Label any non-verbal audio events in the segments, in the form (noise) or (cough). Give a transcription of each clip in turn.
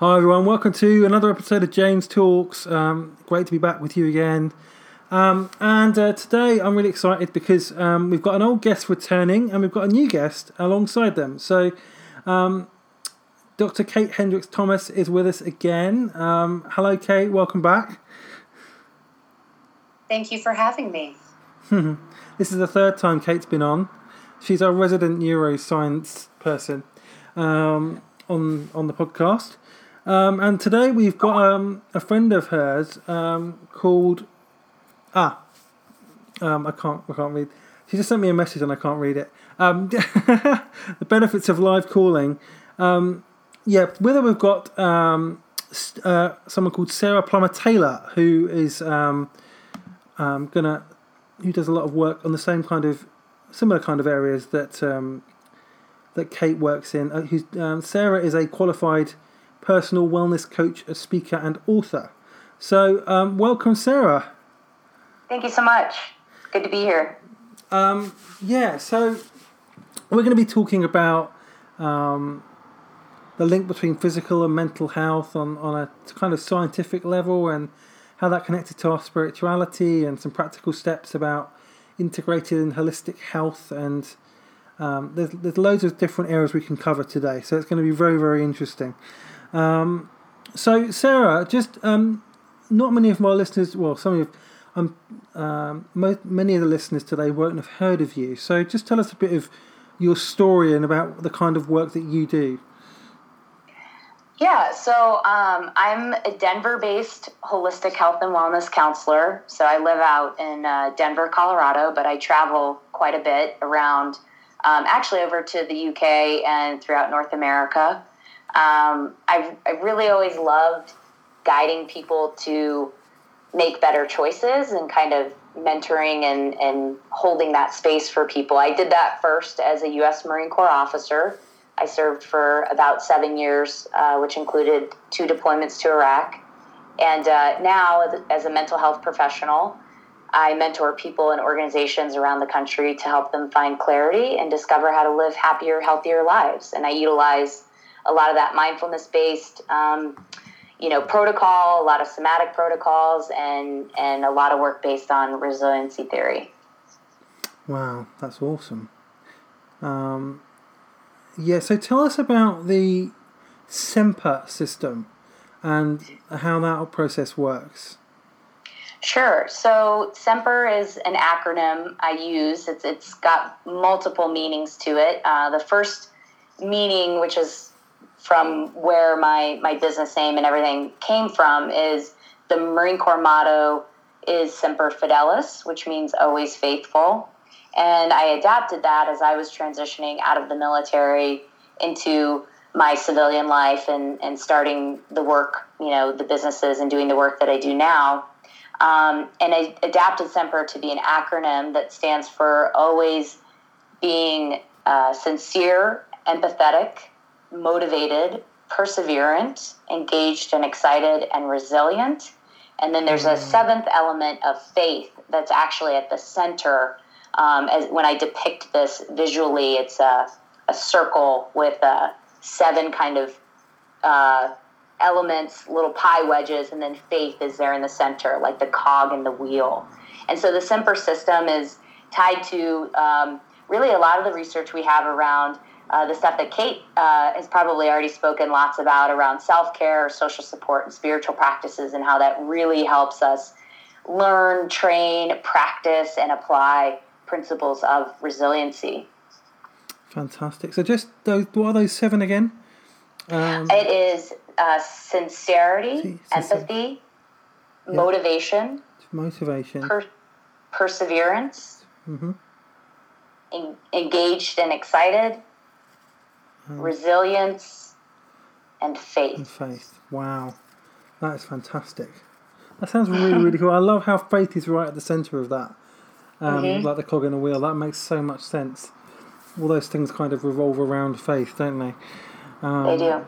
Hi everyone, welcome to another episode of James Talks. Um, great to be back with you again. Um, and uh, today I'm really excited because um, we've got an old guest returning and we've got a new guest alongside them. So, um, Dr. Kate Hendricks Thomas is with us again. Um, hello, Kate, welcome back. Thank you for having me. (laughs) this is the third time Kate's been on. She's our resident neuroscience person um, on on the podcast. Um, and today we've got um, a friend of hers um, called ah um, I can't I can't read. She just sent me a message and I can't read it. Um, (laughs) the benefits of live calling. Um, yeah, with we've got uh, someone called Sarah Plummer Taylor who is gonna who does a lot of work on the same kind of similar kind of areas that that Kate works in. Uh, who's, Sarah is a qualified personal wellness coach, a speaker, and author. So, um, welcome, Sarah. Thank you so much. Good to be here. Um, yeah, so we're going to be talking about um, the link between physical and mental health on, on a kind of scientific level and how that connected to our spirituality and some practical steps about integrated and holistic health and um, there's, there's loads of different areas we can cover today so it's going to be very very interesting um, so sarah just um, not many of my listeners well some of um, um, mo- many of the listeners today won't have heard of you so just tell us a bit of your story and about the kind of work that you do Yeah, so um, I'm a Denver based holistic health and wellness counselor. So I live out in uh, Denver, Colorado, but I travel quite a bit around, um, actually over to the UK and throughout North America. Um, I've, I really always loved guiding people to make better choices and kind of mentoring and, and holding that space for people. I did that first as a U.S. Marine Corps officer. I served for about seven years, uh, which included two deployments to Iraq. And uh, now, as a mental health professional, I mentor people and organizations around the country to help them find clarity and discover how to live happier, healthier lives. And I utilize a lot of that mindfulness based, um, you know, protocol, a lot of somatic protocols, and and a lot of work based on resiliency theory. Wow, that's awesome. Um, yeah, so tell us about the Semper system and how that process works. Sure. So Semper is an acronym I use. It's it's got multiple meanings to it. Uh, the first meaning, which is from where my my business name and everything came from, is the Marine Corps motto is Semper Fidelis, which means always faithful. And I adapted that as I was transitioning out of the military into my civilian life and, and starting the work, you know, the businesses and doing the work that I do now. Um, and I adapted Semper to be an acronym that stands for always being uh, sincere, empathetic, motivated, perseverant, engaged and excited, and resilient. And then there's a seventh element of faith that's actually at the center. Um, as when I depict this visually, it's a, a circle with uh, seven kind of uh, elements, little pie wedges, and then faith is there in the center, like the cog in the wheel. And so the Semper system is tied to um, really a lot of the research we have around uh, the stuff that Kate uh, has probably already spoken lots about around self care, social support, and spiritual practices, and how that really helps us learn, train, practice, and apply principles of resiliency. Fantastic. So, just those, what are those seven again? Um, It is uh, sincerity, Sin- empathy, motivation, motivation. per- perseverance, hmm en- engaged and excited, resilience, and faith. and faith. Wow, that is fantastic. That sounds really, really cool. I love how faith is right at the centre of that. Um, Mhm. Like the cog in a wheel. That makes so much sense. All those things kind of revolve around faith, don't they? Um, They do.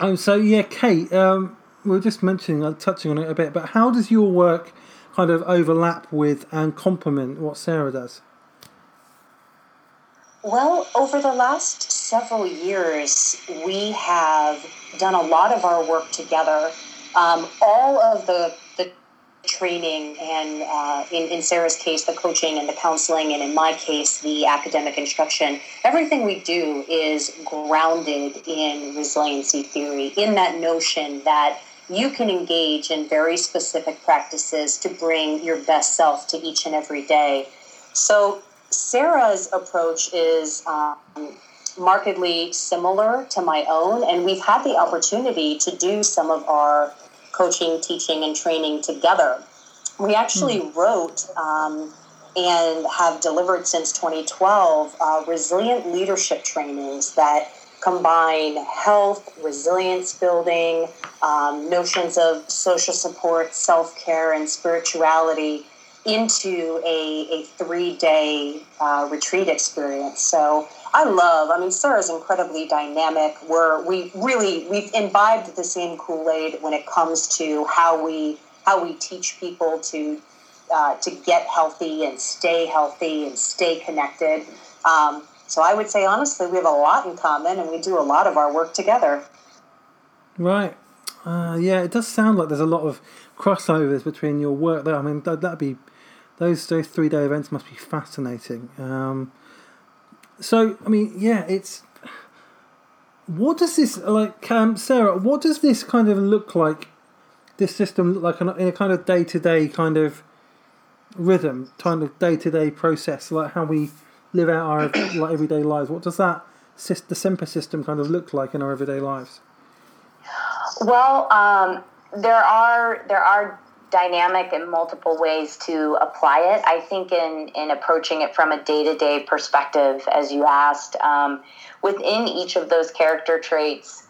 Oh, so yeah, Kate. Um, we were just mentioning, uh, touching on it a bit, but how does your work kind of overlap with and complement what Sarah does? Well, over the last several years, we have done a lot of our work together. Um, all of the, the training and uh, in, in Sarah's case, the coaching and the counseling, and in my case, the academic instruction, everything we do is grounded in resiliency theory, in that notion that you can engage in very specific practices to bring your best self to each and every day. So, Sarah's approach is um, markedly similar to my own, and we've had the opportunity to do some of our coaching, teaching, and training together. We actually mm. wrote um, and have delivered since 2012 uh, resilient leadership trainings that combine health, resilience building, um, notions of social support, self care, and spirituality into a, a three day uh, retreat experience. So I love, I mean, Sarah's incredibly dynamic. We're, we really, we've imbibed the same Kool Aid when it comes to how we, how we teach people to, uh, to get healthy and stay healthy and stay connected. Um, so I would say, honestly, we have a lot in common and we do a lot of our work together. Right. Uh, yeah, it does sound like there's a lot of crossovers between your work there. I mean, that, that'd be, those, those three day events must be fascinating. Um, so, I mean, yeah, it's, what does this, like, um, Sarah, what does this kind of look like, this system look like in a kind of day to day kind of rhythm, kind of day to day process, like how we, live out our (coughs) like everyday lives. What does that the Semper system kind of look like in our everyday lives? Well, um, there are there are dynamic and multiple ways to apply it. I think in in approaching it from a day to day perspective, as you asked, um, within each of those character traits,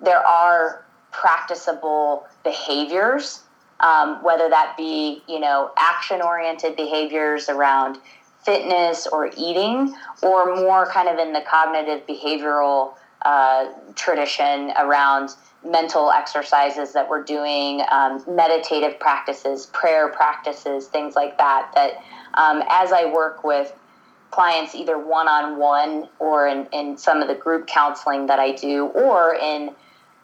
there are practicable behaviors. Um, whether that be you know action oriented behaviors around fitness or eating, or more kind of in the cognitive behavioral uh, tradition around mental exercises that we're doing, um, meditative practices, prayer practices, things like that. That um, as I work with clients, either one on one or in, in some of the group counseling that I do, or in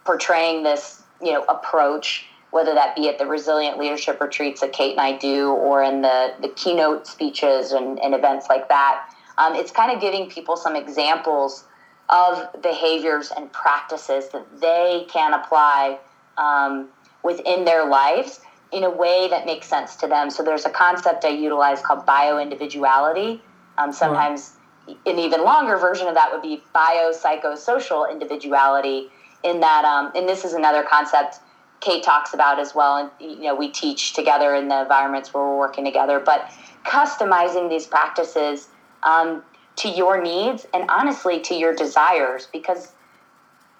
portraying this you know approach whether that be at the resilient leadership retreats that Kate and I do or in the, the keynote speeches and, and events like that. Um, it's kind of giving people some examples of behaviors and practices that they can apply um, within their lives in a way that makes sense to them. So there's a concept I utilize called bio-individuality. Um, sometimes an even longer version of that would be biopsychosocial individuality in that, um, and this is another concept – Kate talks about as well, and you know we teach together in the environments where we're working together. But customizing these practices um, to your needs and honestly to your desires, because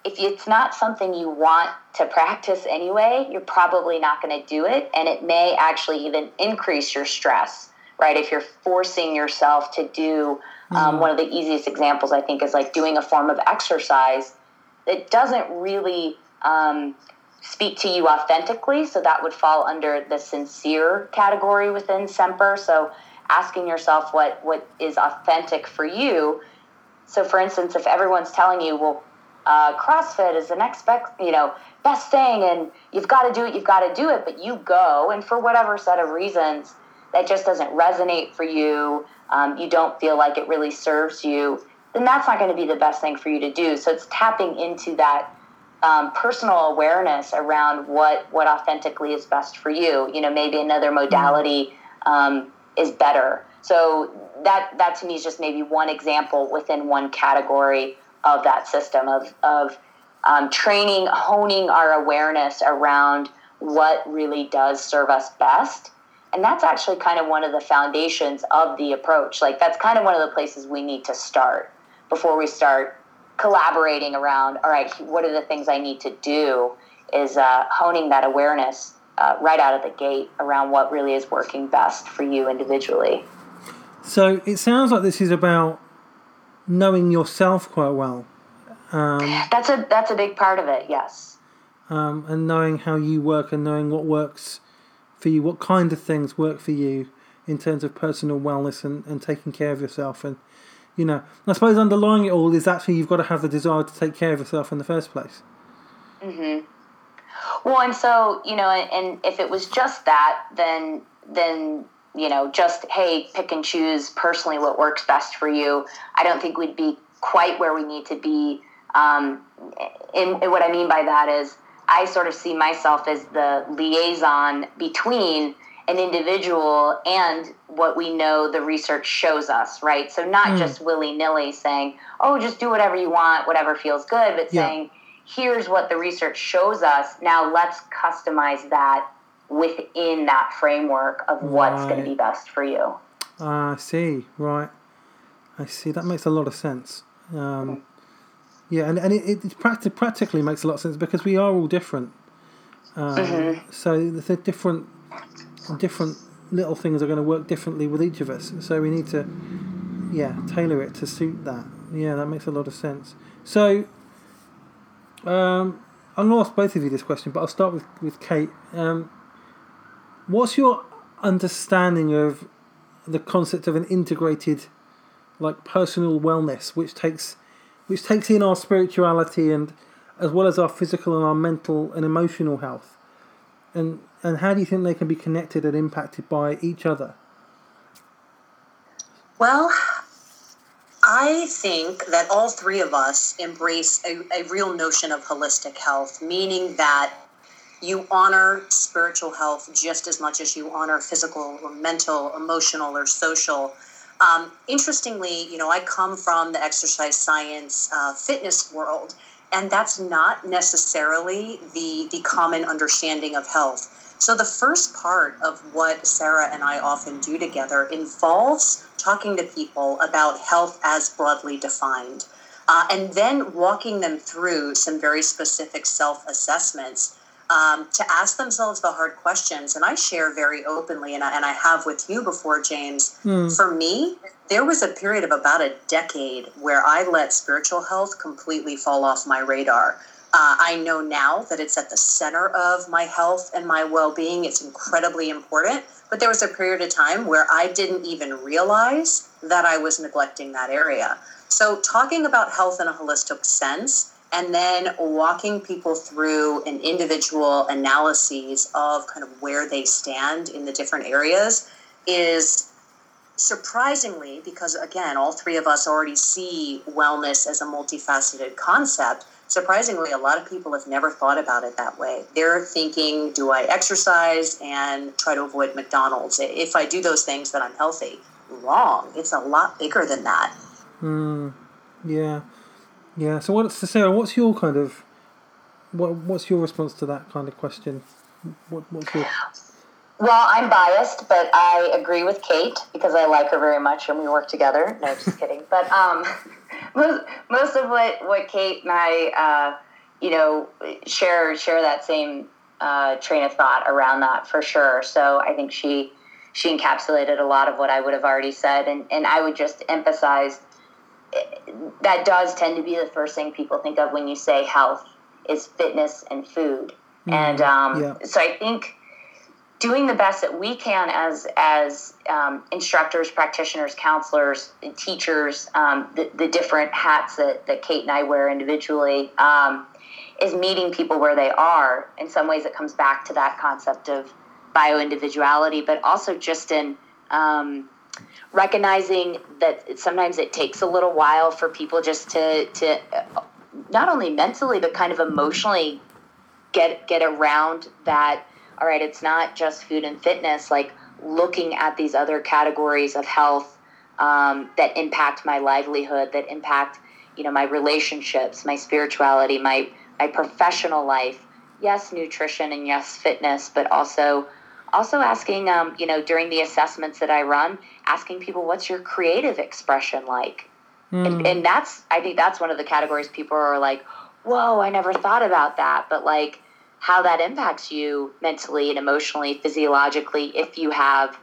if it's not something you want to practice anyway, you're probably not going to do it, and it may actually even increase your stress. Right? If you're forcing yourself to do um, mm. one of the easiest examples, I think, is like doing a form of exercise that doesn't really um, speak to you authentically. So that would fall under the sincere category within Semper. So asking yourself what, what is authentic for you. So, for instance, if everyone's telling you, well, uh, CrossFit is the next best, you know, best thing, and you've got to do it, you've got to do it, but you go, and for whatever set of reasons that just doesn't resonate for you, um, you don't feel like it really serves you, then that's not going to be the best thing for you to do. So it's tapping into that um, personal awareness around what what authentically is best for you. You know, maybe another modality um, is better. So that that to me is just maybe one example within one category of that system of of um, training, honing our awareness around what really does serve us best. And that's actually kind of one of the foundations of the approach. Like that's kind of one of the places we need to start before we start collaborating around all right what are the things i need to do is uh, honing that awareness uh, right out of the gate around what really is working best for you individually so it sounds like this is about knowing yourself quite well um, that's a that's a big part of it yes um, and knowing how you work and knowing what works for you what kind of things work for you in terms of personal wellness and, and taking care of yourself and You know, I suppose underlying it all is actually you've got to have the desire to take care of yourself in the first place. Mm-hmm. Well, and so you know, and if it was just that, then then you know, just hey, pick and choose personally what works best for you. I don't think we'd be quite where we need to be. Um, and, and what I mean by that is, I sort of see myself as the liaison between an individual and what we know the research shows us, right? So not mm. just willy nilly saying, "Oh, just do whatever you want, whatever feels good," but yeah. saying, "Here's what the research shows us. Now let's customize that within that framework of what's right. going to be best for you." I see. Right. I see. That makes a lot of sense. Um, yeah, and, and it, it practi- practically makes a lot of sense because we are all different. Um, mm-hmm. So the different different little things are going to work differently with each of us. So we need to, yeah, tailor it to suit that. Yeah, that makes a lot of sense. So, um, I'm going to ask both of you this question, but I'll start with, with Kate. Um, what's your understanding of the concept of an integrated, like personal wellness, which takes, which takes in our spirituality and as well as our physical and our mental and emotional health? And and how do you think they can be connected and impacted by each other? Well, I think that all three of us embrace a, a real notion of holistic health, meaning that you honor spiritual health just as much as you honor physical or mental, emotional, or social. Um, interestingly, you know, I come from the exercise science uh, fitness world, and that's not necessarily the the common understanding of health. So, the first part of what Sarah and I often do together involves talking to people about health as broadly defined, uh, and then walking them through some very specific self assessments um, to ask themselves the hard questions. And I share very openly, and I, and I have with you before, James. Mm. For me, there was a period of about a decade where I let spiritual health completely fall off my radar. Uh, I know now that it's at the center of my health and my well being. It's incredibly important. But there was a period of time where I didn't even realize that I was neglecting that area. So, talking about health in a holistic sense and then walking people through an individual analyses of kind of where they stand in the different areas is surprisingly because again all three of us already see wellness as a multifaceted concept surprisingly, a lot of people have never thought about it that way. They're thinking, do I exercise and try to avoid McDonald's? If I do those things, then I'm healthy. Wrong. It's a lot bigger than that. Hmm. yeah. Yeah. So, what's Sarah? What's your kind of what? What's your response to that kind of question? What, what's your well, I'm biased, but I agree with Kate because I like her very much and we work together. No, just kidding. (laughs) But um, (laughs) most, most of what, what Kate and I, uh, you know, share share that same uh, train of thought around that for sure. So I think she she encapsulated a lot of what I would have already said, and and I would just emphasize eh, that does tend to be the first thing people think of when you say health is fitness and food, mm, and um, yeah. so I think doing the best that we can as as um, instructors, practitioners, counselors, teachers, um, the, the, different hats that, that Kate and I wear individually, um, is meeting people where they are. In some ways, it comes back to that concept of bio individuality, but also just in um, recognizing that sometimes it takes a little while for people just to to not only mentally but kind of emotionally get get around that all right, it's not just food and fitness, like looking at these other categories of health um, that impact my livelihood, that impact, you know, my relationships, my spirituality, my, my professional life. Yes, nutrition and yes, fitness, but also also asking, um, you know, during the assessments that I run, asking people, what's your creative expression like? Mm. And, and that's, I think that's one of the categories people are like, whoa, I never thought about that. But like, how that impacts you mentally and emotionally, physiologically, if you have,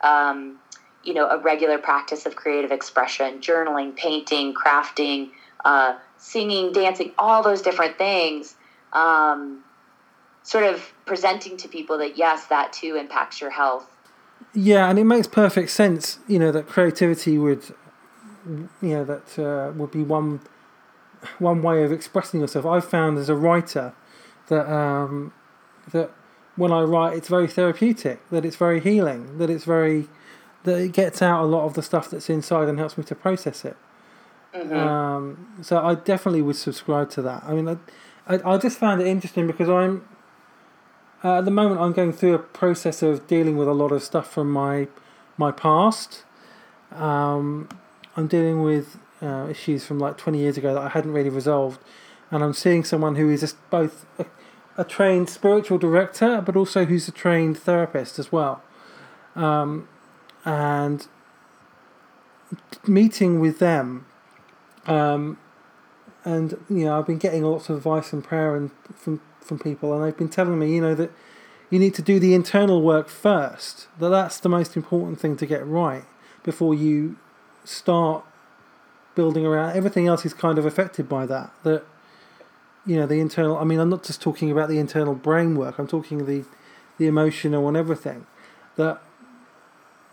um, you know, a regular practice of creative expression, journaling, painting, crafting, uh, singing, dancing, all those different things. Um, sort of presenting to people that yes, that too impacts your health. Yeah, and it makes perfect sense, you know, that creativity would you know that uh, would be one one way of expressing yourself. I've found as a writer that um, that when I write, it's very therapeutic. That it's very healing. That it's very that it gets out a lot of the stuff that's inside and helps me to process it. Mm-hmm. Um, so I definitely would subscribe to that. I mean, I, I, I just found it interesting because I'm uh, at the moment I'm going through a process of dealing with a lot of stuff from my my past. Um, I'm dealing with uh, issues from like 20 years ago that I hadn't really resolved, and I'm seeing someone who is just both a, a trained spiritual director, but also who's a trained therapist as well. Um, and meeting with them, um, and you know, I've been getting lots of advice and prayer and from from people, and they've been telling me, you know, that you need to do the internal work first. That that's the most important thing to get right before you start building around. Everything else is kind of affected by that. That you know, the internal. I mean, I'm not just talking about the internal brain work. I'm talking the the emotional and everything. That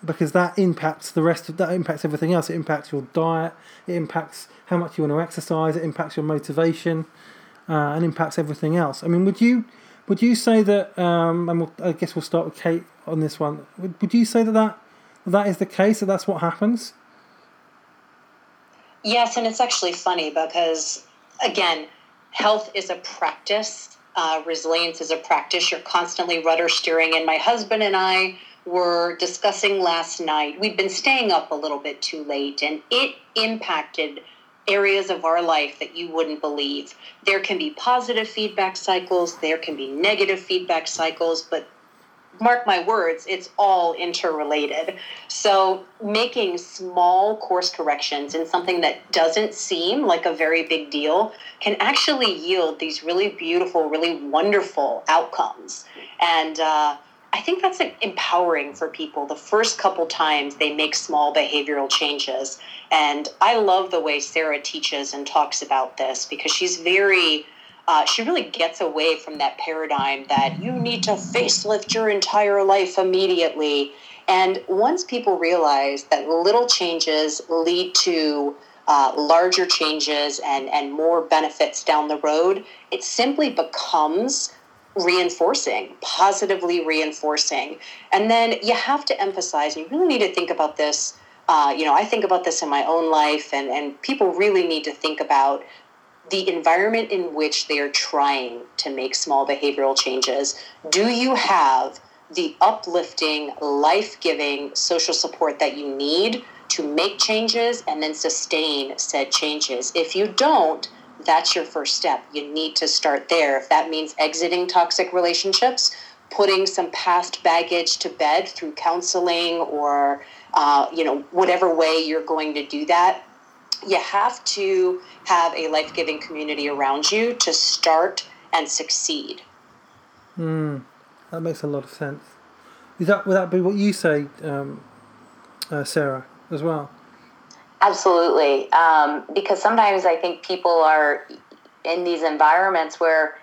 because that impacts the rest of that impacts everything else. It impacts your diet. It impacts how much you want to exercise. It impacts your motivation, uh, and impacts everything else. I mean, would you would you say that? Um, and we'll, I guess we'll start with Kate on this one. Would, would you say that, that that is the case? That that's what happens? Yes, and it's actually funny because again, health is a practice. Uh, resilience is a practice. You're constantly rudder steering, and my husband and I were discussing last night. We'd been staying up a little bit too late, and it impacted areas of our life that you wouldn't believe. There can be positive feedback cycles, there can be negative feedback cycles, but mark my words, it's all interrelated. So, making small course corrections in something that doesn't seem like a very big deal can actually yield these really beautiful, really wonderful outcomes. And uh, I think that's empowering for people the first couple times they make small behavioral changes. And I love the way Sarah teaches and talks about this because she's very, uh, she really gets away from that paradigm that you need to facelift your entire life immediately. And once people realize that little changes lead to uh, larger changes and, and more benefits down the road, it simply becomes reinforcing, positively reinforcing. And then you have to emphasize, you really need to think about this. Uh, you know, I think about this in my own life, and, and people really need to think about the environment in which they are trying to make small behavioral changes. Do you have the uplifting, life giving social support that you need to make changes and then sustain said changes? If you don't, that's your first step. You need to start there. If that means exiting toxic relationships, putting some past baggage to bed through counseling or uh, you know whatever way you're going to do that, you have to have a life-giving community around you to start and succeed. Hmm, that makes a lot of sense. Is that would that be what you say, um, uh, Sarah, as well? Absolutely. Um, because sometimes I think people are in these environments where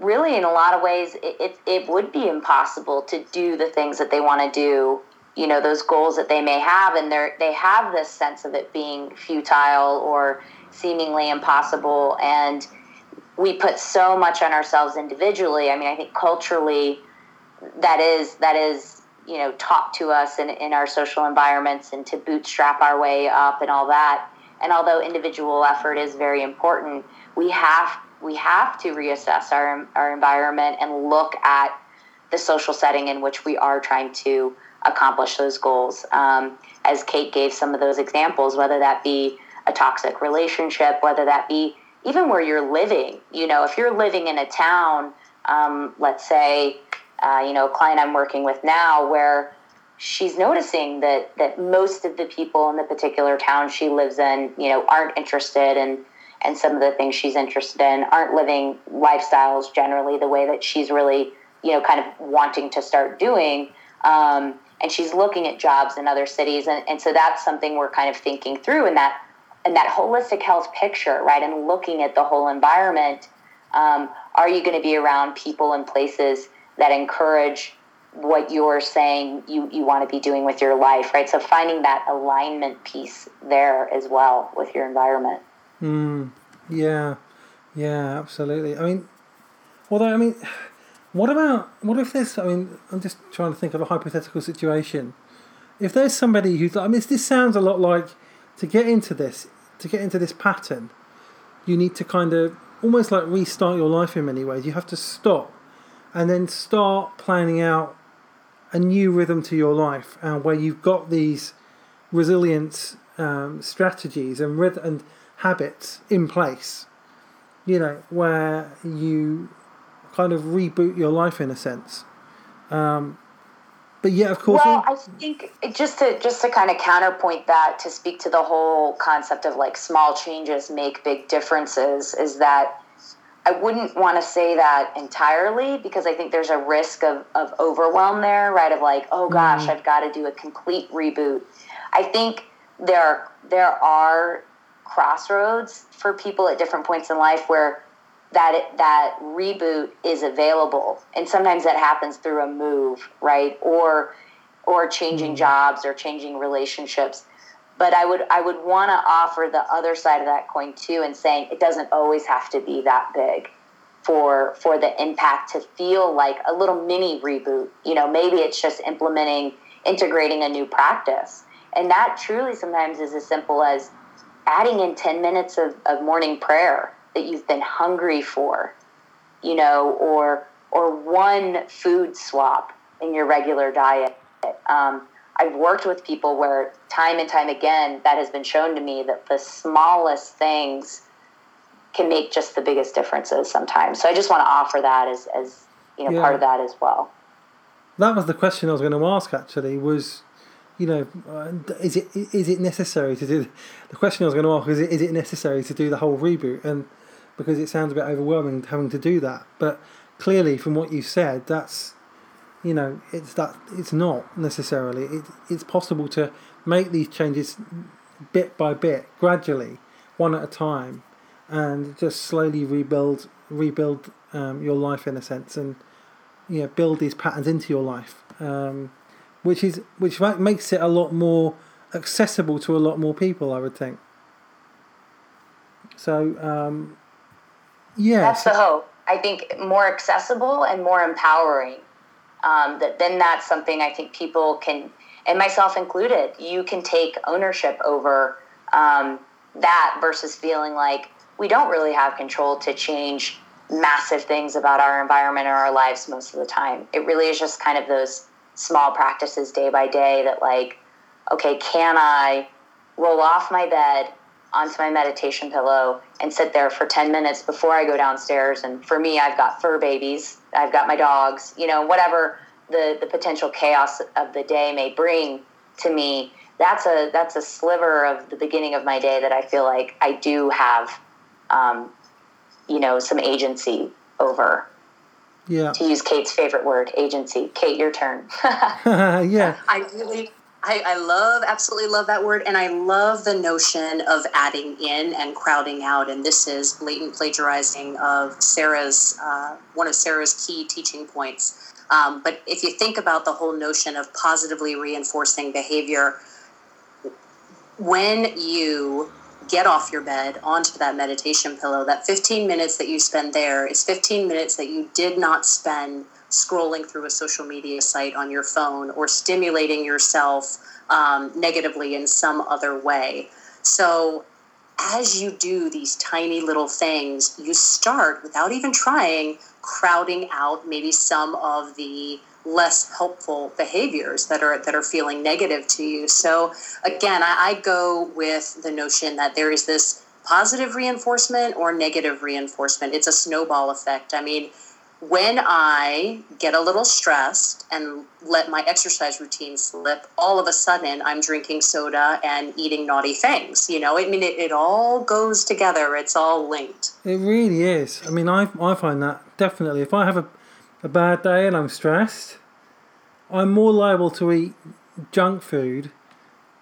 really in a lot of ways it, it, it would be impossible to do the things that they want to do you know those goals that they may have and they they have this sense of it being futile or seemingly impossible and we put so much on ourselves individually. I mean i think culturally that is that is you know taught to us in, in our social environments and to bootstrap our way up and all that. And although individual effort is very important we have we have to reassess our our environment and look at the social setting in which we are trying to accomplish those goals. Um, as kate gave some of those examples whether that be a toxic relationship whether that be even where you're living you know if you're living in a town um, let's say uh, you know, a client I'm working with now where she's noticing that that most of the people in the particular town she lives in, you know, aren't interested in and some of the things she's interested in aren't living lifestyles generally the way that she's really, you know, kind of wanting to start doing. Um, and she's looking at jobs in other cities, and, and so that's something we're kind of thinking through in that in that holistic health picture, right? And looking at the whole environment. Um, are you going to be around people and places that encourage what you're saying you, you want to be doing with your life, right? So finding that alignment piece there as well with your environment. Mm, yeah, yeah, absolutely. I mean, although I mean, what about what if there's? I mean, I'm just trying to think of a hypothetical situation. If there's somebody who's, I mean, this sounds a lot like to get into this, to get into this pattern, you need to kind of almost like restart your life in many ways. You have to stop and then start planning out a new rhythm to your life and uh, where you've got these resilience um, strategies and rhythm and habits in place you know where you kind of reboot your life in a sense um, but yeah of course well i think just to just to kind of counterpoint that to speak to the whole concept of like small changes make big differences is that I wouldn't want to say that entirely because I think there's a risk of, of overwhelm there, right? Of like, oh gosh, mm. I've got to do a complete reboot. I think there there are crossroads for people at different points in life where that that reboot is available, and sometimes that happens through a move, right? Or or changing mm. jobs or changing relationships but I would I would want to offer the other side of that coin too, and saying it doesn't always have to be that big for for the impact to feel like a little mini reboot. You know, maybe it's just implementing, integrating a new practice, and that truly sometimes is as simple as adding in ten minutes of, of morning prayer that you've been hungry for, you know, or or one food swap in your regular diet. Um, I've worked with people where time and time again that has been shown to me that the smallest things can make just the biggest differences sometimes. So I just want to offer that as, as you know, yeah. part of that as well. That was the question I was going to ask actually was, you know, uh, is it is it necessary to do the question I was going to ask is it is it necessary to do the whole reboot and because it sounds a bit overwhelming having to do that but clearly from what you said that's you know, it's that it's not necessarily. It, it's possible to make these changes bit by bit, gradually, one at a time, and just slowly rebuild rebuild um, your life in a sense, and you know, build these patterns into your life, um, which is which makes it a lot more accessible to a lot more people. I would think. So, um, yeah, that's the hope. I think more accessible and more empowering um, that then that's something I think people can, and myself included, you can take ownership over um, that versus feeling like we don't really have control to change massive things about our environment or our lives most of the time. It really is just kind of those small practices day by day that, like, okay, can I roll off my bed onto my meditation pillow and sit there for 10 minutes before I go downstairs. And for me, I've got fur babies, I've got my dogs, you know, whatever the, the potential chaos of the day may bring to me. That's a that's a sliver of the beginning of my day that I feel like I do have, um, you know, some agency over. Yeah. To use Kate's favorite word, agency. Kate, your turn. (laughs) (laughs) yeah. I really I, I, love, absolutely love that word. And I love the notion of adding in and crowding out. And this is blatant plagiarizing of Sarah's, uh, one of Sarah's key teaching points. Um, but if you think about the whole notion of positively reinforcing behavior, when you get off your bed onto that meditation pillow, that 15 minutes that you spend there is 15 minutes that you did not spend scrolling through a social media site on your phone or stimulating yourself um, negatively in some other way. So, as you do these tiny little things, you start without even trying, crowding out maybe some of the less helpful behaviors that are that are feeling negative to you. So again, I, I go with the notion that there is this positive reinforcement or negative reinforcement. It's a snowball effect. I mean, when I get a little stressed and let my exercise routine slip, all of a sudden I'm drinking soda and eating naughty things. You know, I mean, it, it all goes together, it's all linked. It really is. I mean, I, I find that definitely. If I have a, a bad day and I'm stressed, I'm more liable to eat junk food,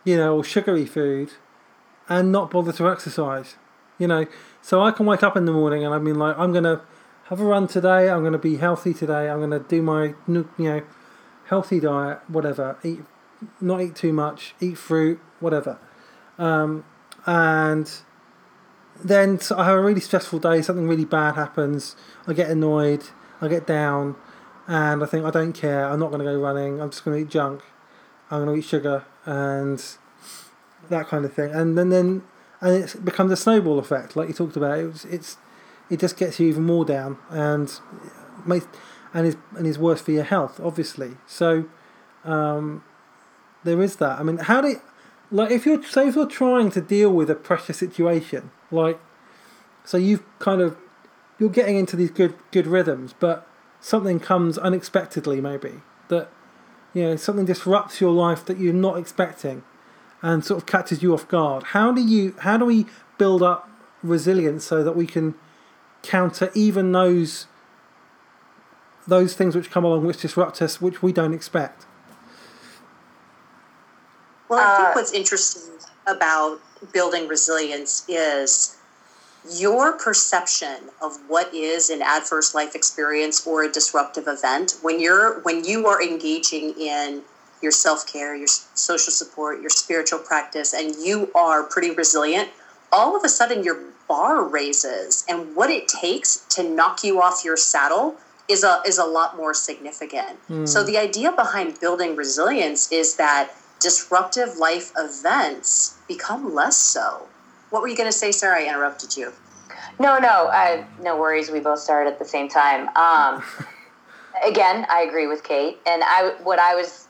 you know, or sugary food and not bother to exercise, you know. So I can wake up in the morning and I mean, like, I'm going to have a run today. I'm going to be healthy today. I'm going to do my you know healthy diet, whatever. Eat, not eat too much. Eat fruit, whatever. Um, and then I have a really stressful day. Something really bad happens. I get annoyed. I get down, and I think I don't care. I'm not going to go running. I'm just going to eat junk. I'm going to eat sugar and that kind of thing. And then then and it becomes a snowball effect, like you talked about. It's it just gets you even more down and makes and is and is worse for your health, obviously. So um, there is that. I mean, how do you, like if you're say if you're trying to deal with a pressure situation, like so you've kind of you're getting into these good good rhythms, but something comes unexpectedly, maybe that you know something disrupts your life that you're not expecting, and sort of catches you off guard. How do you how do we build up resilience so that we can counter even those those things which come along which disrupt us, which we don't expect? Well, I think uh, what's interesting about building resilience is your perception of what is an adverse life experience or a disruptive event when you're when you are engaging in your self-care your social support your spiritual practice and you are pretty resilient all of a sudden your bar raises and what it takes to knock you off your saddle is a is a lot more significant mm. so the idea behind building resilience is that disruptive life events become less so what were you going to say, Sarah? I interrupted you. No, no, I, no worries. We both started at the same time. Um, (laughs) again, I agree with Kate, and I what I was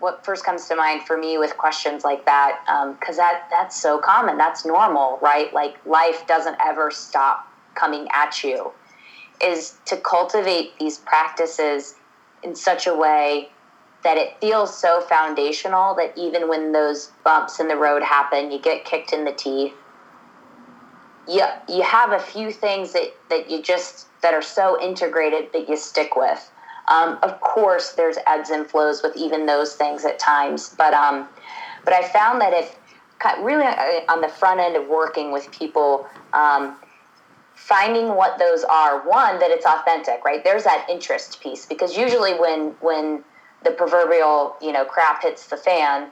what first comes to mind for me with questions like that because um, that that's so common. That's normal, right? Like life doesn't ever stop coming at you. Is to cultivate these practices in such a way that it feels so foundational that even when those bumps in the road happen, you get kicked in the teeth you you have a few things that that you just that are so integrated that you stick with. Um, of course, there's ebbs and flows with even those things at times, but um, but I found that if really uh, on the front end of working with people, um, finding what those are, one that it's authentic, right? There's that interest piece because usually when when the proverbial you know crap hits the fan,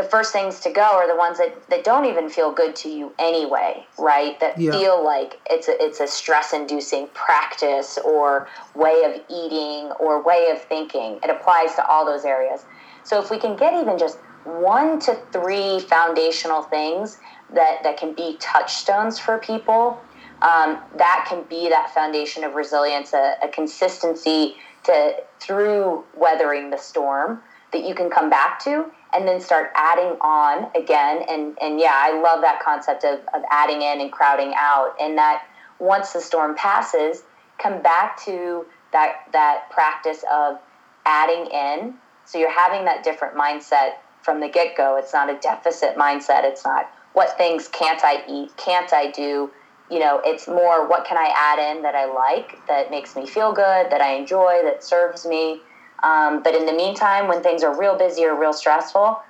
the first things to go are the ones that, that don't even feel good to you anyway, right? That yeah. feel like it's a, it's a stress inducing practice or way of eating or way of thinking. It applies to all those areas. So if we can get even just one to three foundational things that, that can be touchstones for people, um, that can be that foundation of resilience, a, a consistency to through weathering the storm that you can come back to and then start adding on again. And, and yeah, I love that concept of, of adding in and crowding out. And that once the storm passes, come back to that, that practice of adding in. So you're having that different mindset from the get go. It's not a deficit mindset. It's not what things can't I eat, can't I do. You know, it's more what can I add in that I like, that makes me feel good, that I enjoy, that serves me um, but in the meantime, when things are real busy or real stressful,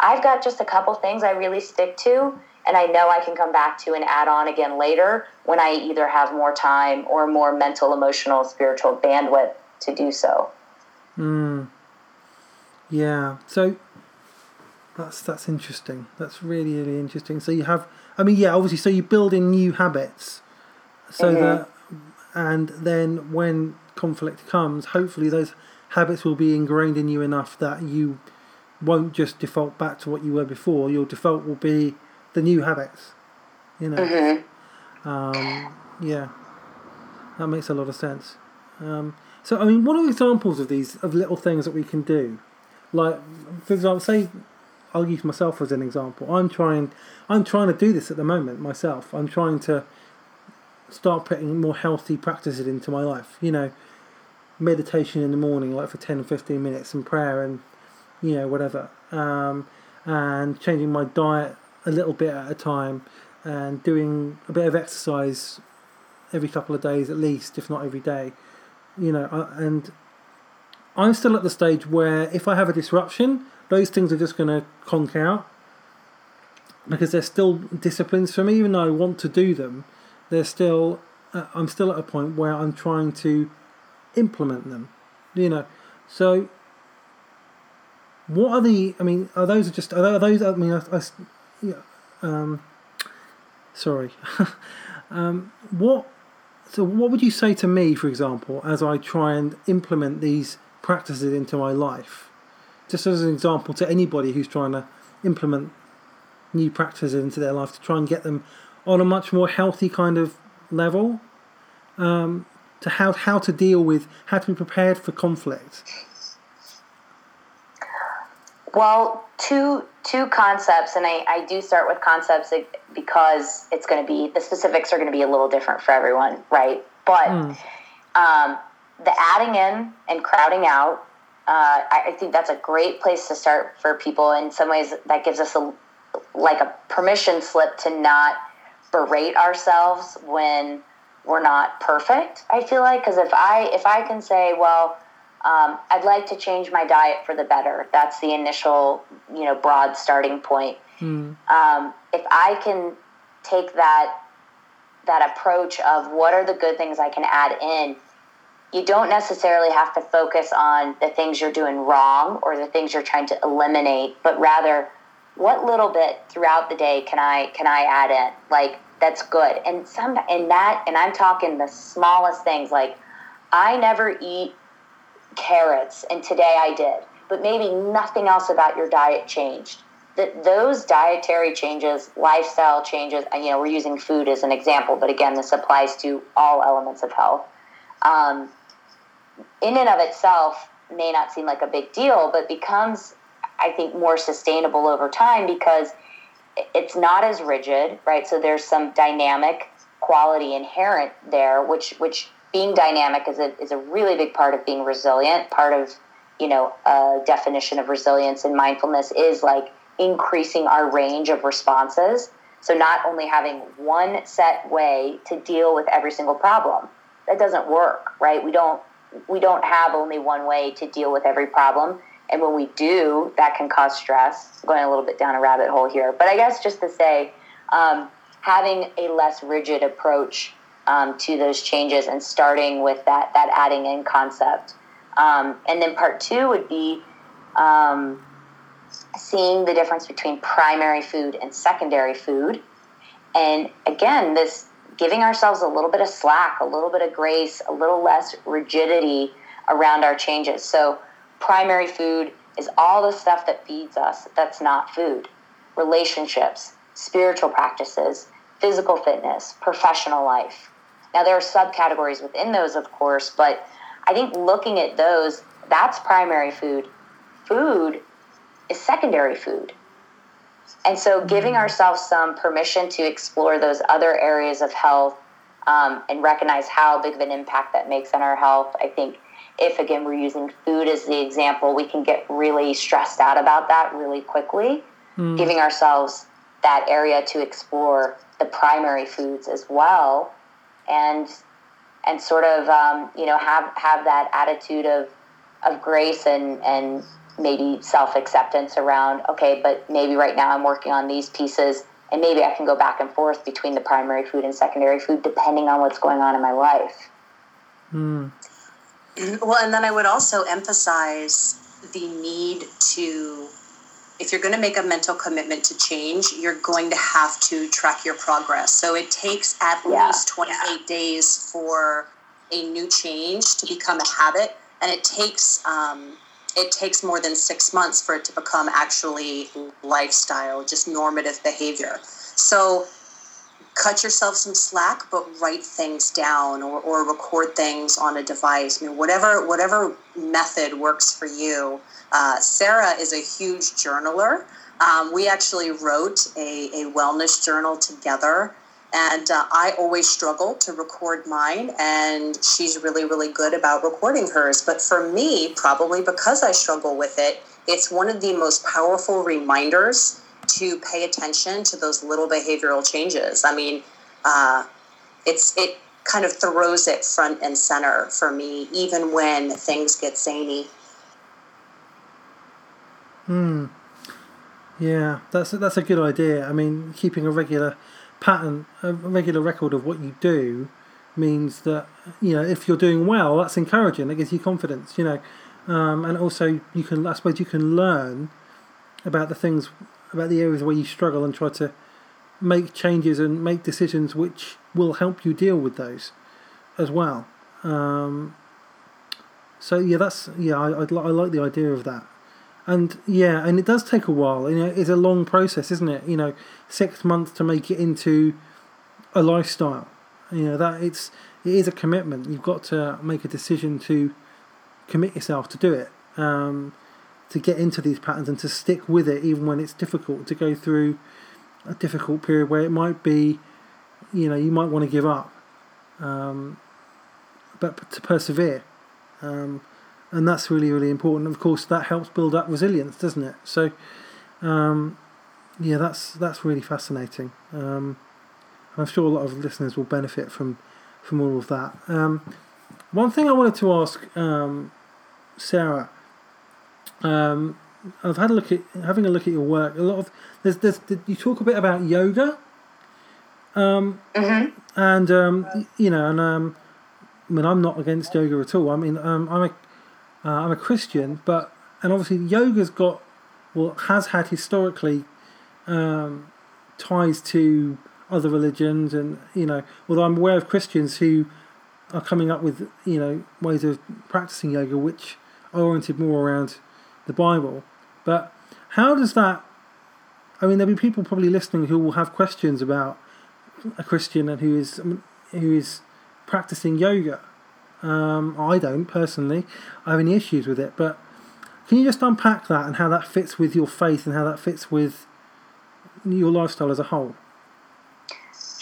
I've got just a couple things I really stick to, and I know I can come back to and add on again later when I either have more time or more mental, emotional, spiritual bandwidth to do so. Hmm. Yeah. So that's that's interesting. That's really really interesting. So you have, I mean, yeah, obviously, so you build in new habits, so mm-hmm. that, and then when conflict comes, hopefully those habits will be ingrained in you enough that you won't just default back to what you were before. Your default will be the new habits. You know. Mm-hmm. Um, yeah, that makes a lot of sense. Um, so, I mean, what are examples of these of little things that we can do? Like, for example, say I'll use myself as an example. I'm trying, I'm trying to do this at the moment myself. I'm trying to start putting more healthy practices into my life. You know, meditation in the morning, like for 10 or 15 minutes, and prayer and, you know, whatever. Um, and changing my diet a little bit at a time and doing a bit of exercise every couple of days at least, if not every day. You know, and I'm still at the stage where if I have a disruption, those things are just going to conk out because they're still disciplines for me, even though I want to do them. They're still, uh, I'm still at a point where I'm trying to implement them. You know, so what are the? I mean, are those just are those? I mean, I, I yeah, um, sorry. (laughs) um, what? So, what would you say to me, for example, as I try and implement these practices into my life? Just as an example to anybody who's trying to implement new practices into their life to try and get them on a much more healthy kind of level. Um, to how how to deal with how to be prepared for conflict. Well, two two concepts, and I, I do start with concepts because it's going to be the specifics are going to be a little different for everyone, right? But mm. um, the adding in and crowding out, uh, I, I, think that's a great place to start for people. In some ways, that gives us a like a permission slip to not berate ourselves when we're not perfect. I feel like because if I if I can say, well um, I'd like to change my diet for the better. That's the initial, you know, broad starting point. Mm. Um, if I can take that that approach of what are the good things I can add in, you don't necessarily have to focus on the things you're doing wrong or the things you're trying to eliminate, but rather what little bit throughout the day can I can I add in? Like that's good. And some and that and I'm talking the smallest things like I never eat carrots, and today I did, but maybe nothing else about your diet changed. That those dietary changes, lifestyle changes, and you know, we're using food as an example, but again, this applies to all elements of health. Um, in and of itself, may not seem like a big deal, but becomes, I think, more sustainable over time because it's not as rigid, right? So there's some dynamic quality inherent there, which which being dynamic is a, is a really big part of being resilient. Part of, you know, a definition of resilience and mindfulness is like increasing our range of responses. So not only having one set way to deal with every single problem. That doesn't work, right? We don't we don't have only one way to deal with every problem. And when we do, that can cause stress. going a little bit down a rabbit hole here. But I guess just to say, um, having a less rigid approach um, to those changes and starting with that that adding in concept. Um, and then part two would be um, seeing the difference between primary food and secondary food. And again, this giving ourselves a little bit of slack, a little bit of grace, a little less rigidity around our changes. So, primary food is all the stuff that feeds us that's not food relationships, spiritual practices, physical fitness, professional life. Now, there are subcategories within those, of course, but I think looking at those, that's primary food. Food is secondary food. And so, giving mm-hmm. ourselves some permission to explore those other areas of health um, and recognize how big of an impact that makes on our health, I think if again we're using food as the example, we can get really stressed out about that really quickly. Mm. Giving ourselves that area to explore the primary foods as well and and sort of um, you know have have that attitude of of grace and and maybe self acceptance around okay, but maybe right now I'm working on these pieces and maybe I can go back and forth between the primary food and secondary food depending on what's going on in my life. Mm. Well, and then I would also emphasize the need to if you're going to make a mental commitment to change, you're going to have to track your progress. So it takes at yeah. least 28 yeah. days for a new change to become a habit, and it takes um, it takes more than six months for it to become actually lifestyle, just normative behavior. So cut yourself some slack, but write things down or, or record things on a device. I mean, whatever whatever method works for you uh, Sarah is a huge journaler. Um, we actually wrote a, a wellness journal together. And uh, I always struggle to record mine, and she's really, really good about recording hers. But for me, probably because I struggle with it, it's one of the most powerful reminders to pay attention to those little behavioral changes. I mean, uh, it's it kind of throws it front and center for me, even when things get zany. Hmm. Yeah, that's that's a good idea. I mean, keeping a regular pattern, a regular record of what you do, means that you know if you're doing well, that's encouraging. That gives you confidence. You know, um, and also you can, I suppose, you can learn about the things, about the areas where you struggle, and try to make changes and make decisions which will help you deal with those as well. Um, so yeah, that's yeah, I, I, I like the idea of that and yeah, and it does take a while. You know, it's a long process, isn't it? You know, six months to make it into a lifestyle. You know that it's it is a commitment. You've got to make a decision to commit yourself to do it, um, to get into these patterns and to stick with it, even when it's difficult. To go through a difficult period where it might be, you know, you might want to give up, um, but to persevere. Um, and that's really really important. Of course, that helps build up resilience, doesn't it? So, um, yeah, that's that's really fascinating. Um, I'm sure a lot of listeners will benefit from from all of that. Um, one thing I wanted to ask um, Sarah. Um, I've had a look at having a look at your work. A lot of there's there's you talk a bit about yoga. Um, mm-hmm. And you know, and um, I mean, I'm not against yoga at all. I mean, I'm a uh, I'm a Christian, but and obviously yoga's got well has had historically um, ties to other religions, and you know, although I'm aware of Christians who are coming up with you know ways of practicing yoga which are oriented more around the Bible, but how does that? I mean, there'll be people probably listening who will have questions about a Christian and who is who is practicing yoga um, I don't personally I have any issues with it, but can you just unpack that and how that fits with your faith and how that fits with your lifestyle as a whole?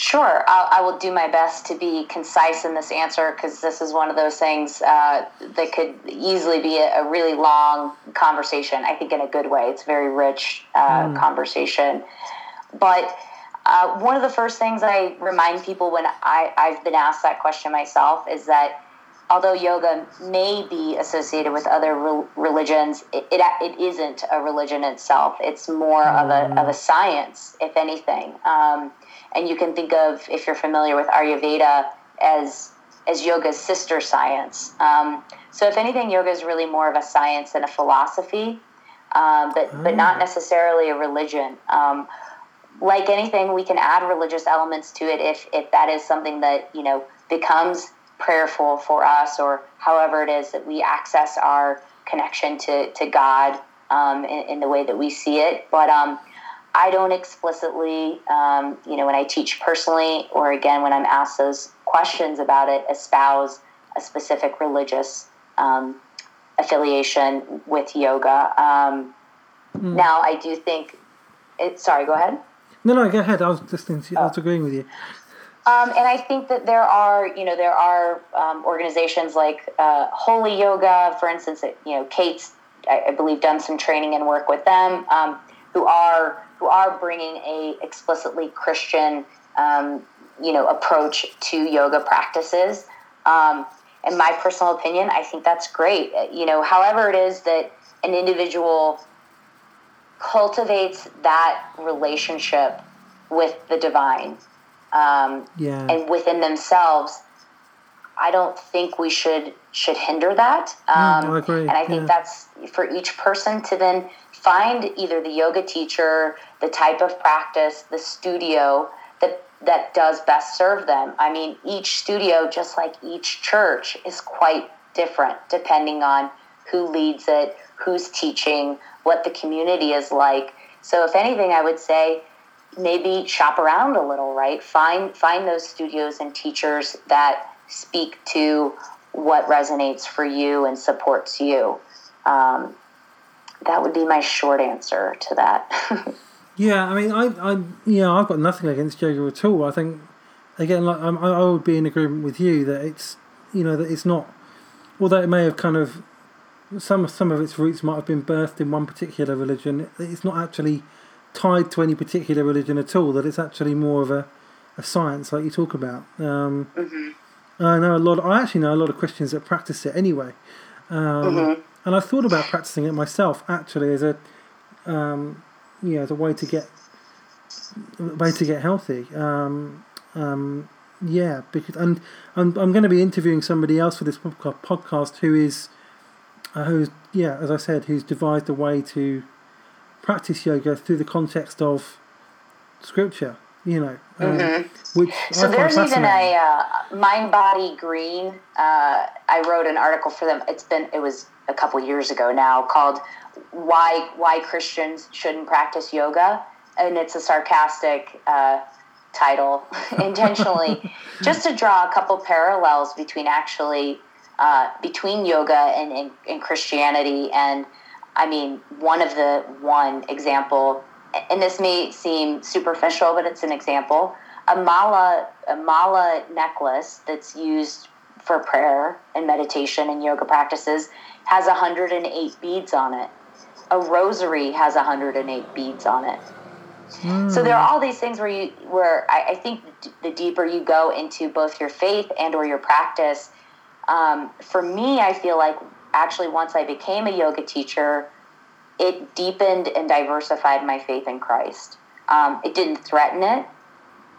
Sure, I'll, I will do my best to be concise in this answer because this is one of those things uh, that could easily be a, a, really long conversation. I think in a good way. It's a very rich uh, mm. conversation, but. Uh, one of the first things I remind people when I, I've been asked that question myself is that although yoga may be associated with other re- religions, it, it, it isn't a religion itself. It's more mm. of a of a science, if anything. Um, and you can think of, if you're familiar with Ayurveda, as as yoga's sister science. Um, so, if anything, yoga is really more of a science than a philosophy, um, but but not mm. necessarily a religion. Um, like anything, we can add religious elements to it if if that is something that you know becomes prayerful for us or however it is that we access our connection to, to God um, in, in, the way that we see it. But um, I don't explicitly, um, you know, when I teach personally or again when I'm asked those questions about it, espouse a specific religious um, affiliation with yoga. Mm. Now, I do think, it, sorry, go ahead. No, no, go ahead. I was to you. I was agreeing with you. Um, and I think that there are, you know, there are um, organizations like uh, Holy Yoga, for instance. you know, Kate's, I, I, believe, done some training and work with them, um, who are who are bringing a explicitly Christian, um, you know, approach to yoga practices. Um, in my personal opinion, I think that's great. Uh, you know, however it is that an individual cultivates that relationship with the divine um, yeah. and within themselves, I don't think we should should hinder that. Um, I. And I think yeah. that's for each person to then find either the yoga teacher, the type of practice, the studio that that does best serve them. I mean, each studio, just like each church, is quite different depending on who leads it, who's teaching, what the community is like. So, if anything, I would say maybe shop around a little, right? Find find those studios and teachers that speak to what resonates for you and supports you. Um, that would be my short answer to that. (laughs) yeah, I mean, I, I, yeah, I've got nothing against yoga at all. I think, again, like I'm, I would be in agreement with you that it's, you know, that it's not, although it may have kind of, some some of its roots might have been birthed in one particular religion. It's not actually tied to any particular religion at all. That it's actually more of a, a science, like you talk about. Um, mm-hmm. I know a lot. I actually know a lot of Christians that practice it anyway, um, mm-hmm. and I've thought about practicing it myself. Actually, as a um, you know, as a way to get way to get healthy. Um, um, yeah, because and I'm I'm going to be interviewing somebody else for this podcast who is uh, who's yeah, as I said, who's devised a way to practice yoga through the context of scripture. You know, um, mm-hmm. which so there's even a uh, mindbodygreen. Uh, I wrote an article for them. It's been it was a couple years ago now called "Why Why Christians Shouldn't Practice Yoga," and it's a sarcastic. Uh, title (laughs) intentionally (laughs) just to draw a couple parallels between actually uh, between yoga and, and, and, Christianity. And I mean, one of the one example, and this may seem superficial, but it's an example. A mala, a mala necklace that's used for prayer and meditation and yoga practices has 108 beads on it. A rosary has 108 beads on it. So there are all these things where you, where I, I think the deeper you go into both your faith and or your practice, um, for me, I feel like actually once I became a yoga teacher, it deepened and diversified my faith in Christ. Um, it didn't threaten it;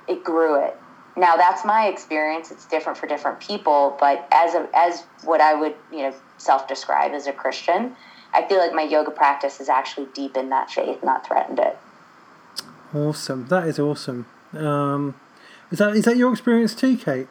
it grew it. Now that's my experience. It's different for different people, but as a, as what I would you know self describe as a Christian, I feel like my yoga practice has actually deepened that faith, not threatened it. Awesome. That is awesome. Um, is that is that your experience too, Kate?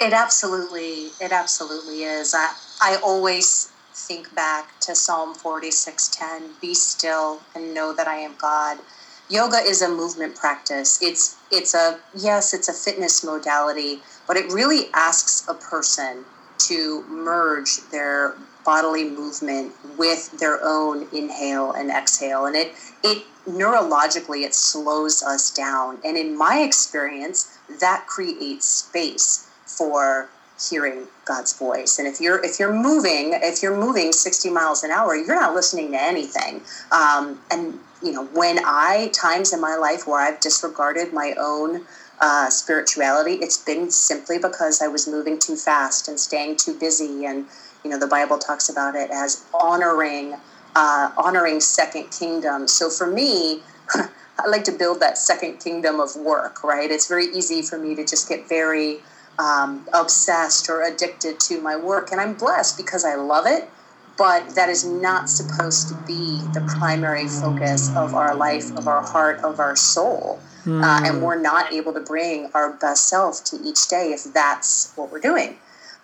It absolutely, it absolutely is. I, I always think back to Psalm 46:10, "Be still and know that I am God." Yoga is a movement practice. It's it's a yes, it's a fitness modality, but it really asks a person to merge their bodily movement with their own inhale and exhale and it it neurologically it slows us down and in my experience that creates space for hearing God's voice. And if you're if you're moving, if you're moving 60 miles an hour, you're not listening to anything. Um, and you know, when I times in my life where I've disregarded my own uh, spirituality, it's been simply because I was moving too fast and staying too busy. And you know, the Bible talks about it as honoring uh, honoring second kingdom. So for me. (laughs) I like to build that second kingdom of work, right? It's very easy for me to just get very um, obsessed or addicted to my work. And I'm blessed because I love it, but that is not supposed to be the primary focus of our life, of our heart, of our soul. Mm. Uh, and we're not able to bring our best self to each day if that's what we're doing.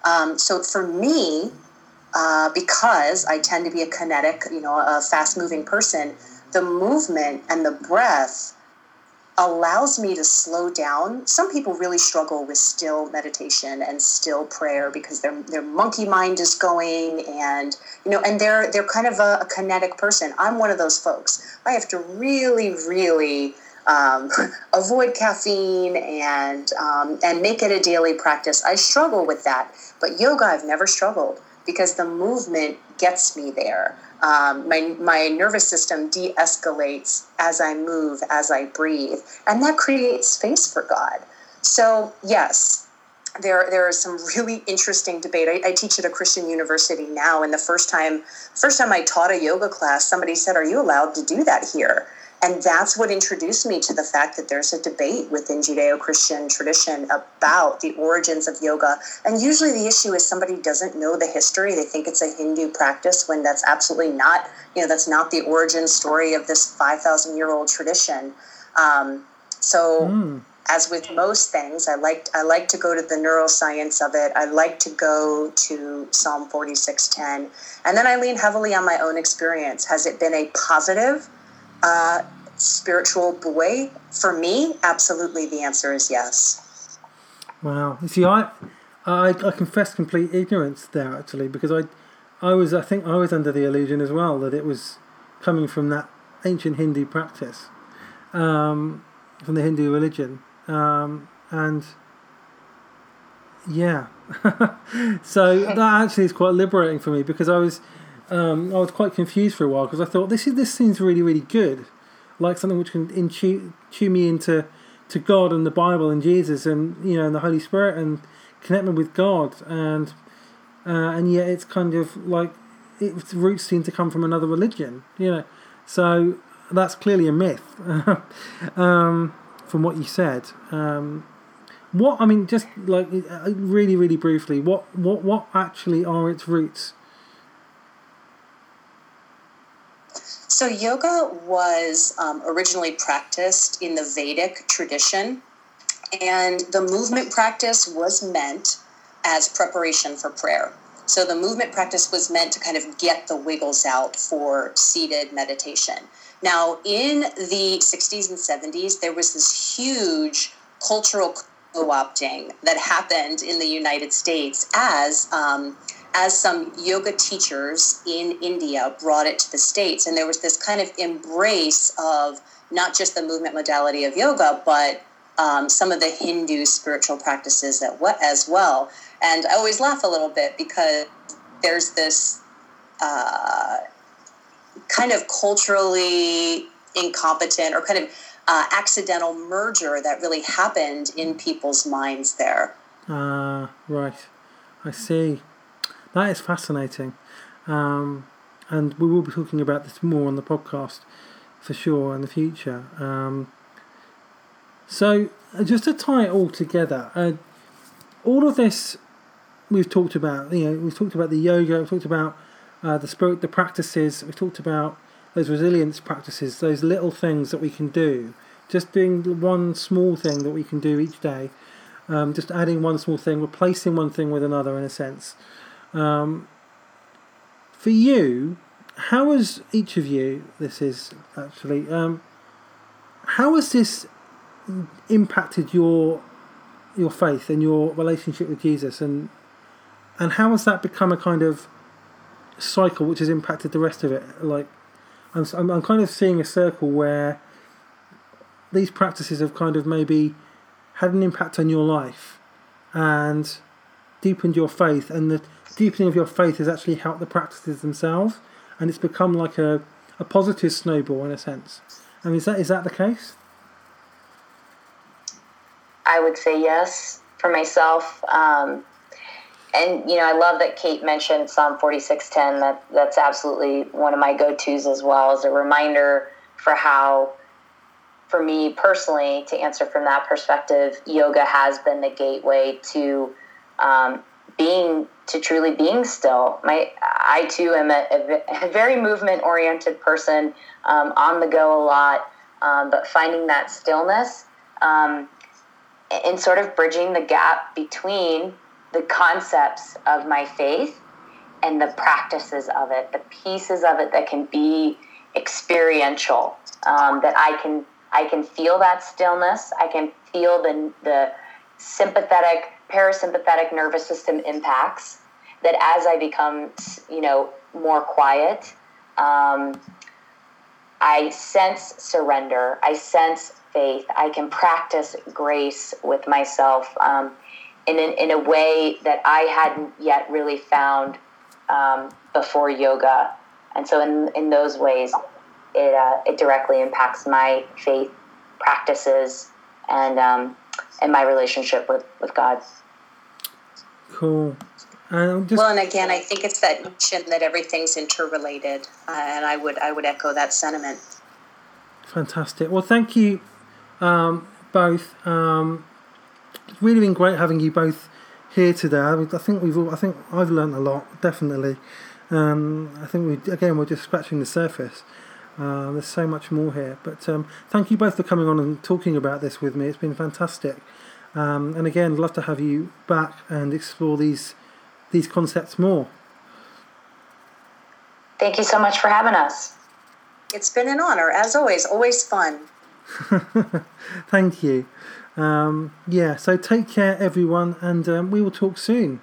Um, so for me, uh, because I tend to be a kinetic, you know, a fast moving person, the movement and the breath allows me to slow down. Some people really struggle with still meditation and still prayer because their their monkey mind is going and you know and they're they're kind of a, a kinetic person. I'm one of those folks. I have to really really um, (laughs) avoid caffeine and um, and make it a daily practice. I struggle with that, but yoga I've never struggled because the movement gets me there. Um, my, my nervous system de escalates as I move, as I breathe, and that creates space for God. So, yes, there, there is some really interesting debate. I, I, teach at a Christian university now, and the first time, first time I taught a yoga class, somebody said, "Are you allowed to do that here?" And that's what introduced me to the fact that there's a debate within Judeo Christian tradition about the origins of yoga. And usually the issue is somebody doesn't know the history. They think it's a Hindu practice when that's absolutely not, you know, that's not the origin story of this 5,000 year old tradition. Um, so, mm. as with most things, I like I like to go to the neuroscience of it. I like to go to Psalm 46:10, and then I lean heavily on my own experience. Has it been a positive? Spiritual boy? For me, absolutely the answer is yes. Wow. You see, I, I, I confess complete ignorance there actually because I, I was I think I was under the illusion as well that it was coming from that ancient Hindu practice, um, from the Hindu religion, um, and yeah, (laughs) so that actually is quite liberating for me because I was um, I was quite confused for a while because I thought this is this seems really really good, like something which can in tune, tune me into to God and the Bible and Jesus and you know and the Holy Spirit and connect me with God and uh, and yet it's kind of like its roots seem to come from another religion, you know. So that's clearly a myth (laughs) um, from what you said. Um, what I mean, just like uh, really, really briefly, what what what actually are its roots? So yoga was um, originally practiced in the Vedic tradition, and the movement practice was meant as preparation for prayer. So the movement practice was meant to kind of get the wiggles out for seated meditation. Now, in the 60s and 70s, there was this huge cultural co-opting that happened in the United States as um, as some yoga teachers in India brought it to the States, and there was this kind of embrace of not just the movement modality of yoga, but um, some of the Hindu spiritual practices as well. And I always laugh a little bit because there's this uh, kind of culturally incompetent or kind of uh, accidental merger that really happened in people's minds there. Ah, uh, right. I see. That is fascinating. Um, and we will be talking about this more on the podcast for sure in the future. Um, so, uh, just to tie it all together, uh, all of this we've talked about, you know, we've talked about the yoga, we've talked about uh, the spirit, the practices, we've talked about those resilience practices, those little things that we can do, just doing one small thing that we can do each day, um, just adding one small thing, replacing one thing with another in a sense. Um, for you, how has each of you, this is actually, um, how has this impacted your your faith and your relationship with Jesus? And and how has that become a kind of cycle which has impacted the rest of it? Like I'm, I'm, kind of seeing a circle where these practices have kind of maybe had an impact on your life and deepened your faith and the deepening of your faith has actually helped the practices themselves and it's become like a, a positive snowball in a sense I mean is that is that the case I would say yes for myself um, and you know, I love that Kate mentioned Psalm forty six ten. That that's absolutely one of my go tos as well as a reminder for how, for me personally, to answer from that perspective, yoga has been the gateway to um, being to truly being still. My I too am a, a very movement oriented person, um, on the go a lot, um, but finding that stillness um, and sort of bridging the gap between the concepts of my faith and the practices of it, the pieces of it that can be experiential, um, that I can I can feel that stillness. I can feel the the sympathetic, parasympathetic nervous system impacts. That as I become, you know, more quiet, um, I sense surrender. I sense faith. I can practice grace with myself. Um, in, in, in a way that I hadn't yet really found um, before yoga. And so, in, in those ways, it, uh, it directly impacts my faith practices and, um, and my relationship with, with God. Cool. Just... Well, and again, I think it's that notion that everything's interrelated, uh, and I would I would echo that sentiment. Fantastic. Well, thank you um, both. Um, it's really been great having you both here today. I, mean, I think we've all, I think I've learned a lot, definitely. Um, I think we again we're just scratching the surface. Uh, there's so much more here, but um, thank you both for coming on and talking about this with me. It's been fantastic, um, and again, I'd love to have you back and explore these these concepts more. Thank you so much for having us. It's been an honor, as always. Always fun. (laughs) Thank you. Um, yeah, so take care, everyone, and um, we will talk soon.